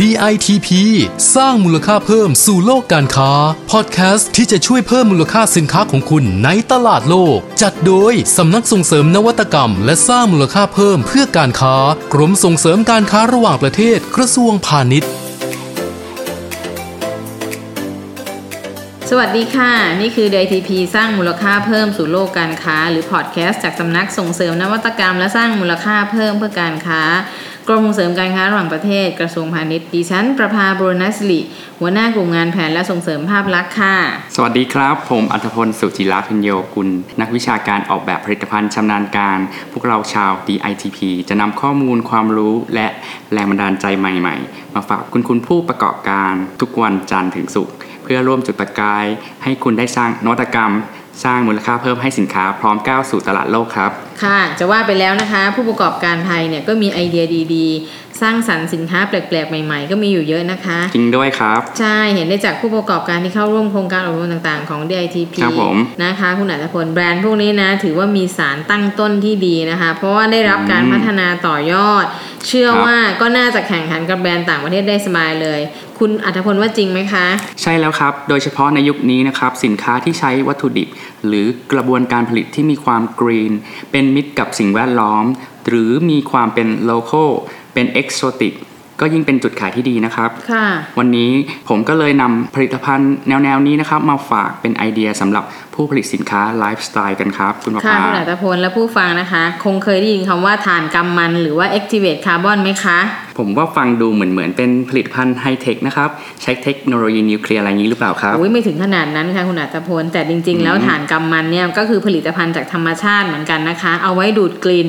DITP สร้างมูลค่าเพิ่มสู่โลกการค้า พอดแคสต์ที่จะช่วยเพิ่มมูลค่าสินค้าของคุณในตลาดโลก จัดโดยสำนักส่งเสริมนวัตกรรม และสร้างมูลค่าเพิ่มเพื่อการค้า กรมส่งเสริมการค้าระหว่างประเทศกระทรวงพาณิชย์ สวัสดีค่ะ นี่คือ DITP สร้างมูลค่าเพิ่มสู่โลกการค้า หรือพอดแคสต์จากสำนักส่งเสริมนวัตกรรม และสร้างมูลค่าเพิ่มเพื่อการค้า กรมส่งเสริมการค้าระหว่างประเทศกระทรวงพาณิชย์ดิฉันประภาบุรณสิริหัวหน้ากลุ่มงานแผนและส่งเสริมภาพลักษณ์ค่ะ สวัสดีครับ ผมอัธพลสุจิราพิญโยกุล นักวิชาการออกแบบผลิตภัณฑ์ชำนาญการ พวกเราชาว DITP จะนำข้อมูลความรู้และแรงบันดาลใจใหม่ ๆ มาฝากคุณคุณผู้ประกอบการทุกวันจันทร์ถึงศุกร์เพื่อร่วมจุดประกาย ให้คุณได้สร้างนวัตกรรม สร้างมูลค่าเพิ่มให้สินค้าพร้อมก้าวสู่ตลาดโลกครับ ค่ะ จะว่าไปแล้วนะคะ ผู้ประกอบการไทยเนี่ยก็มีไอเดียดีๆ สร้างสรรค์สินค้าแปลกๆ ใหม่ๆ ก็มีอยู่เยอะนะคะ จริงด้วยครับ ใช่เห็นได้จากผู้ประกอบการที่เข้าร่วมโครงการอบรมต่างๆ ของ DITP ครับผมนะคะ คุณอัตพลแบรนด์พวกนี้นะ ถือว่ามีสารตั้งต้นที่ดีนะคะ เพราะว่าได้รับการอืมพัฒนาต่อยอด เชื่อครับว่าก็น่าจะแข่งขันกับแบรนด์ต่างประเทศได้สบายเลย คุณอัตพลว่าจริงไหมคะ ใช่แล้วครับ โดยเฉพาะในยุคนี้นะครับ สินค้าที่ใช้วัตถุดิบ หรือกระบวนการผลิตที่มีความกรีน เป็นมิตรกับสิ่งแวดล้อม หรือมีความเป็นโล c a l เป็นเอกโซติกก็ยิ่งเป็นจุดขายที่ดีนะครับค่ะวันนี้ผมก็เลยนำผลิตภัณฑ์แนวๆนี้นะครับ มาฝากเป็นไอเดียสำหรับผู้ผลิตสินค้าไลฟ์สไตล์กันครับคุณประค่ะภาคุณอัตพลและผู้ฟังนะคะ คงเคยได้ยินคำว่าถ่านกำมันหรือว่า activate carbon ไหมคะ ผมว่าฟังดูเหมือนเหมือนเป็นผลิตภัณฑ์ไฮเทคนะครับ ใช้เทคโนโลยีนิวเคลียร์อะไรอย่างนี้หรือเปล่าครับอุ้ยไม่ถึงขนาดนั้นค่ะคุณอัตพล แต่จริง ๆ แล้วถ่านกำมันเนี่ยก็คือผลิตภัณฑ์จากธรรมชาติเหมือนกันนะคะ เอาไว้ดูดกลิ่น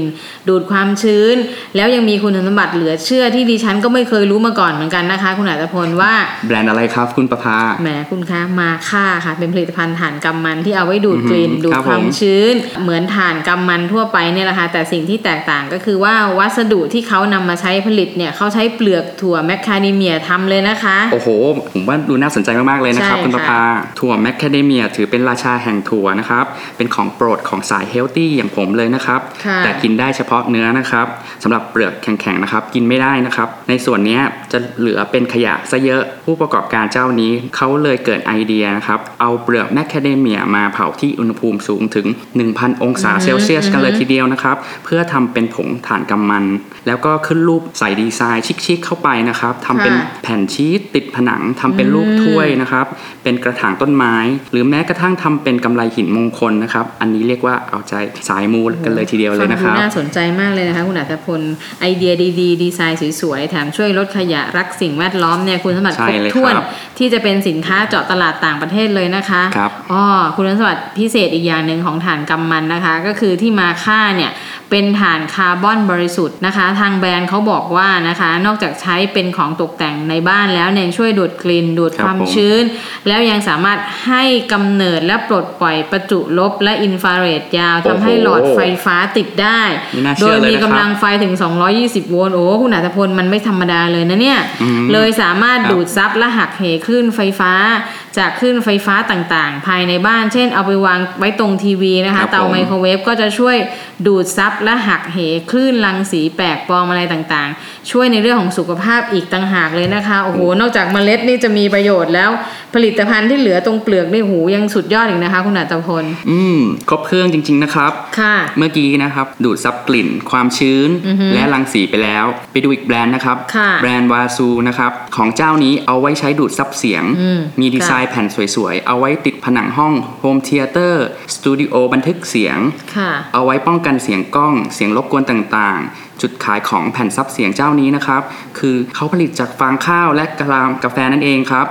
ดูดความชื้น แล้วยังมีคุณสมบัติเหลือเชื่อที่ดิฉันก็ไม่เคยรู้มาก่อนเหมือนกันนะคะ คุณอัตพลว่าแบรนด์อะไรครับ คุณประภาแหมคุณคะมาค่าค่ะ เป็นผลิตภัณฑ์ถ่านกำมันที่เอาไว้ดูดกลิ่นอือหือดูดครับความผมชื้น เหมือนถ่านกำมันทั่วไปเนี่ยแหละค่ะแต่สิ่งที่แตกต่างก็คือว่าวัสดุที่เขานำมาใช้ผลิตเนี่ยเขาใช้เปลือกถั่วแมคคาเดเมียทำเลยนะคะ โอ้โห ผมว่าดูน่าสนใจมาก ๆ เลยนะครับใช่คุณประภาถั่วแมคคาเดเมียถือเป็นราชาแห่งถั่วนะครับ เป็นของโปรดของสาย healthy อย่างผมเลยนะครับค่ะแต่กินได้เฉพาะเนื้อนะครับสำหรับเปลือกแข็ง ๆ นะครับ กินไม่ได้นะครับ ในส่วนเนี้ยจะเหลือเป็นขยะซะเยอะผู้ประกอบการเจ้านี้เขาเลยเกิดไอเดียนะครับเอาเปลือกแมคคาเดเมียมาเผาที่อุณหภูมิสูงถึง 1,000 องศาเซลเซียสกันเลยทีเดียวนะครับ เพื่อทำเป็นผงถ่านกัมมัน แล้วก็ขึ้นรูปใส่ดีไซน์ชิคๆเข้าไปนะครับทำเป็นค่ะแผ่นชีสติดผนังทำเป็นรูปถ้วยนะครับ เป็นกระถางต้นไม้ หรือแม้กระทั่งทำเป็นกำไรหินมงคลนะครับ อันนี้เรียกว่าเอาใจสายมูกันเลยทีเดียวเลยนะคฟัรังบดูน่าสนใจมากเลยนะคะคุณอัตพลไอเดียดีๆ ดีไซน์สวยๆแถมช่วยลดขยะรักสิ่งแวดล้อมเนี่ยคุณสมบัติใช่ครบเลยถ้วนครับที่จะเป็นสินค้าเจาะตลาดต่างประเทศเลยนะคะครับอ๋อคุณสมบัติพิเศษอีกอย่างหนึ่งของฐานกำมันนะคะ ก็คือที่มาค่าเนี่ย เป็นฐานคาร์บอนบริสุทธิ์นะคะ ทางแบรนด์เขาบอกว่านะคะ นอกจากใช้เป็นของตกแต่งในบ้านแล้วเนี่ยยังช่วยดูดกลิ่นดูดครับความผมชื้น แล้วยังสามารถให้กำเนิดและปลดปล่อยประจุลบและอินฟราเรดยาวทำให้หลอดไฟฟ้าติดได้ไม่น่าโดเชื่ยอเลยมีนะคกำลัรับงไฟถึง 220 โวลต์โอ้คุณอัตพลมันไม่ธรรมดาเลยนะเนี่ยอืมเลยสามารถครับดูดซับและหักเหคลื่นไฟฟ้า จากคลื่นไฟฟ้าต่างๆ ภายในบ้าน เช่น เอาไปวางไว้ตรงทีวีนะครัคะบเตาผมไมโครเวฟก็จะช่วยดูดซับและหักเหคลื่นรังสีแปลกปลอมอะไรต่างๆ ช่วยในเรื่องของสุขภาพอีกต่างหากเลยนะคะโอ้โหนอกจากเมล็ดนี่จะมีประโยชน์แล้ว ผลิตภัณฑ์ที่เหลือตรงเปลือกนี่หูยังสุดยอดอีกนะคะ คุณอัตพลอืมครบเครื่องจริง ๆนะครับค่ะเมื่อกี้นะครับ ดูดซับกลิ่น ความชื้นอือฮึและรังสีไปแล้ว ไปดูอีกแบรนด์นะครับค่ะแบรนด์วาซูนะครับของเจ้านี้เอาไว้ใช้ดูดซับเสียงอืมมีดีไซน์แผ่นสวยๆ เอาไว้ติดผนังห้องhome theater สตูดิโอบันทึกเสียงค่ะเอาไว้ป้องกันเสียงก้องเสียงรบกวนต่างๆ จุดขายของแผ่นซับเสียงเจ้านี้นะครับ คือเขาผลิตจากฟางข้าวและกะลากาแฟนั่นเองครับ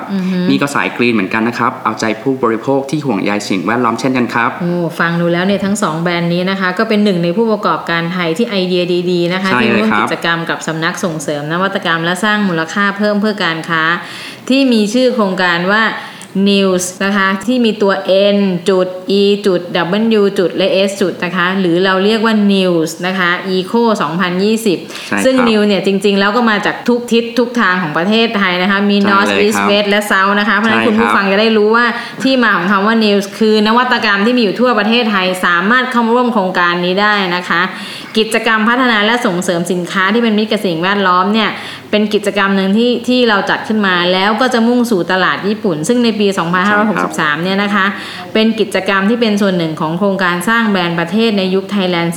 นี่ก็สายกรีนเหมือนกันนะครับ เอาใจผู้บริโภคที่ห่วงใยสิ่งแวดล้อมเช่นกันครับ โอ้ฟังดูแล้วเนี่ยทั้งสองแบรนด์นี้นะคะ ก็เป็นหนึ่งในผู้ประกอบการไทยที่ไอเดียดีๆนะคะใช่ที่เคยร่วมครับกิจกรรมกับสำนักส่งเสริมนวัตกรรมและสร้างมูลค่าเพิ่มเพื่อการค้า ที่มีชื่อโครงการว่า news นะคะที่มีตัว n จุด e จุด w จุดและ s จุดนะคะหรือเราเรียกว่า news นะคะ eco 2020ใช่ซึ่งครับ new เนี่ยจริง ๆ แล้วก็มาจากทุกทิศทุกทางของประเทศไทยนะคะมีใช่ north เลย east ครับ west และ south นะคะเพราะฉะนั้นใช่คุณผู้ครับฟังจะได้รู้ว่าที่มาของคำว่า news คือนวัตกรรมที่มีอยู่ทั่วประเทศไทยสามารถเข้าร่วมโครงการนี้ได้นะคะ กิจกรรมพัฒนาและส่งเสริมสินค้าที่เป็นมิตรกับสิ่งแวดล้อมเนี่ย เป็นกิจกรรมหนึ่งที่ที่เราจัดขึ้นมา แล้วก็จะมุ่งสู่ตลาดญี่ปุ่น ซึ่งในปี 2563 เนี่ยนะคะ เป็นกิจกรรมที่เป็นส่วนหนึ่งของโครงการสร้างแบรนด์ประเทศในยุคไทยแลนด์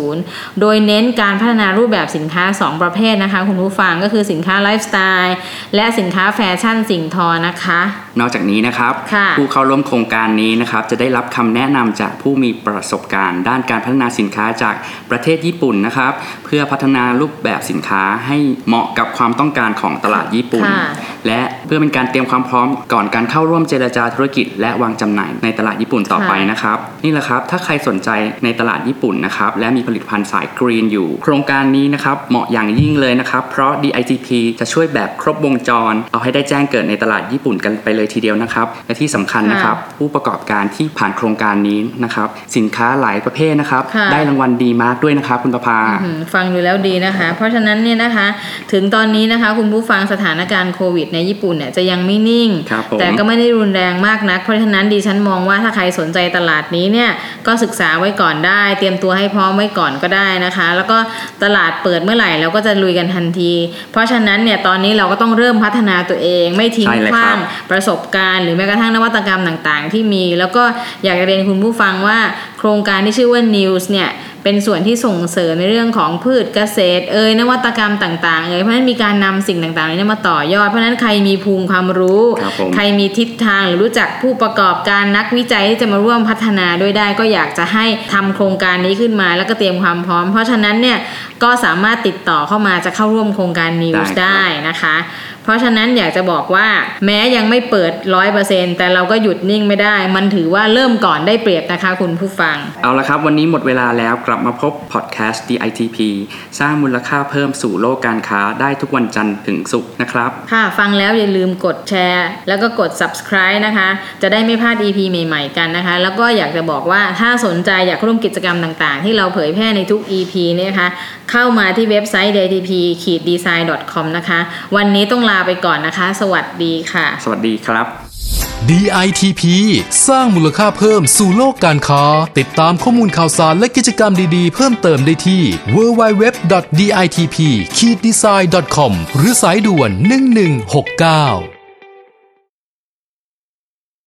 4.0 โดยเน้นการพัฒนารูปแบบสินค้า 2 ประเภทนะคะ คุณผู้ฟังก็คือสินค้าไลฟ์สไตล์และสินค้าแฟชั่นสิ่งทอนะคะ นอกจากนี้นะครับค่ะผู้เข้าร่วมโครงการนี้นะครับจะได้รับคำแนะนำจากผู้มีประสบการณ์ ด้านการพัฒนาสินค้าจากประเทศญี่ปุ่นนะครับ เพื่อพัฒนารูปแบบสินค้าให้เหมาะกับความต้องการของตลาดญี่ปุ่นค่ะและเพื่อเป็นการเตรียมความพร้อมก่อนการเข้าร่วมเจรจาธุรกิจ และวางจำหน่ายในตลาดญี่ปุ่นต่อไปนะครับ นี่แหละครับ ถ้าใครสนใจในตลาดญี่ปุ่นนะครับ และมีผลิตภัณฑ์สายกรีนอยู่ โครงการนี้นะครับ เหมาะอย่างยิ่งเลยนะครับ เพราะ DITP จะช่วยแบบครบวงจร เอาให้ได้แจ้งเกิดในตลาดญี่ปุ่นกันไปเลยทีเดียวนะครับ และที่สำคัญนะครับ ผู้ประกอบการที่ผ่านโครงการนี้นะครับ สินค้าหลายประเภทนะครับค่ะได้รางวัลดีมากด้วยนะครับ คุณประภาอืมฟังดูแล้วดีนะคะ เพราะฉะนั้นเนี่ยนะคะ ถึงตอนนี้นะคะ คุณผู้ฟังสถานการณ์โควิดในญี่ปุ่นเนี่ยจะยังไม่นิ่งครับผมแต่ก็ไม่ได้รุนแรงมากนัก เพราะฉะนั้นดิฉันมองว่าถ้าใครสนใจตลาดนี้เนี่ยก็ศึกษาไว้ก่อนได้ เตรียมตัวให้พร้อมไว้ก่อนก็ได้นะคะ แล้วก็ตลาดเปิดเมื่อไหร่เราก็จะลุยกันทันที เพราะฉะนั้นเนี่ยตอนนี้เราก็ต้องเริ่มพัฒนาตัวเอง ไม่ทิ้งใช่เลยขครับว้างประสบการณ์ หรือแม้กระทั่งนวัตกรรมต่างๆ ที่มี แล้วก็อยากจะเรียนคุณผู้ฟังว่าโครงการที่ชื่อว่า News เนี่ย เป็นส่วนที่ส่งเสริมในเรื่องของพืชเกษตร เอ่ยนวัตกรรมต่างๆเอ่ยเพราะฉะนั้นมีการนำสิ่งต่างๆเหล่านี้มาต่อยอด เพราะฉะนั้นใครมีภูมิความรู้ครับผมใครมีทิศทางหรือรู้จักผู้ประกอบการนักวิจัยที่จะมาร่วมพัฒนาด้วยได้ ก็อยากจะให้ทำโครงการนี้ขึ้นมา แล้วก็เตรียมความพร้อม เพราะฉะนั้นเนี่ยก็สามารถติดต่อเข้ามาจะเข้าร่วมโครงการ News ได้ครับได้นะคะ เพราะฉะนั้นอยากจะบอกว่าแม้ยังไม่เปิดร้อยเปอร์เซ็นแต่เราก็หยุดนิ่งไม่ได้ มันถือว่าเริ่มก่อนได้เปรียบนะคะคุณผู้ฟัง เอาละครับ วันนี้หมดเวลาแล้วกลับมาพบพอดแคสต์ DITP สร้างมูลค่าเพิ่มสู่โลกการค้าได้ทุกวันจันทร์ถึงศุกร์นะครับ ค่ะฟังแล้วอย่าลืมกดแชร์ แล้วก็กด subscribe นะคะ จะได้ไม่พลาด EP ใหม่ๆกันนะคะ แล้วก็อยากจะบอกว่าถ้าสนใจอยากร่วมกิจกรรมต่างๆ ที่เราเผยแพร่ในทุก EP เนี่ยนะคะเข้ามาที่เว็บไซต์ dtp-design.com นะคะ วันนี้ต้องลาไปก่อนนะคะ สวัสดีค่ะ สวัสดีครับ DITP สร้างมูลค่าเพิ่มสู่โลกการค้า ติดตามข้อมูลข่าวสารและกิจกรรมดีๆ เพิ่มเติมได้ที่ www.ditp-design.com หรือสายด่วน 1169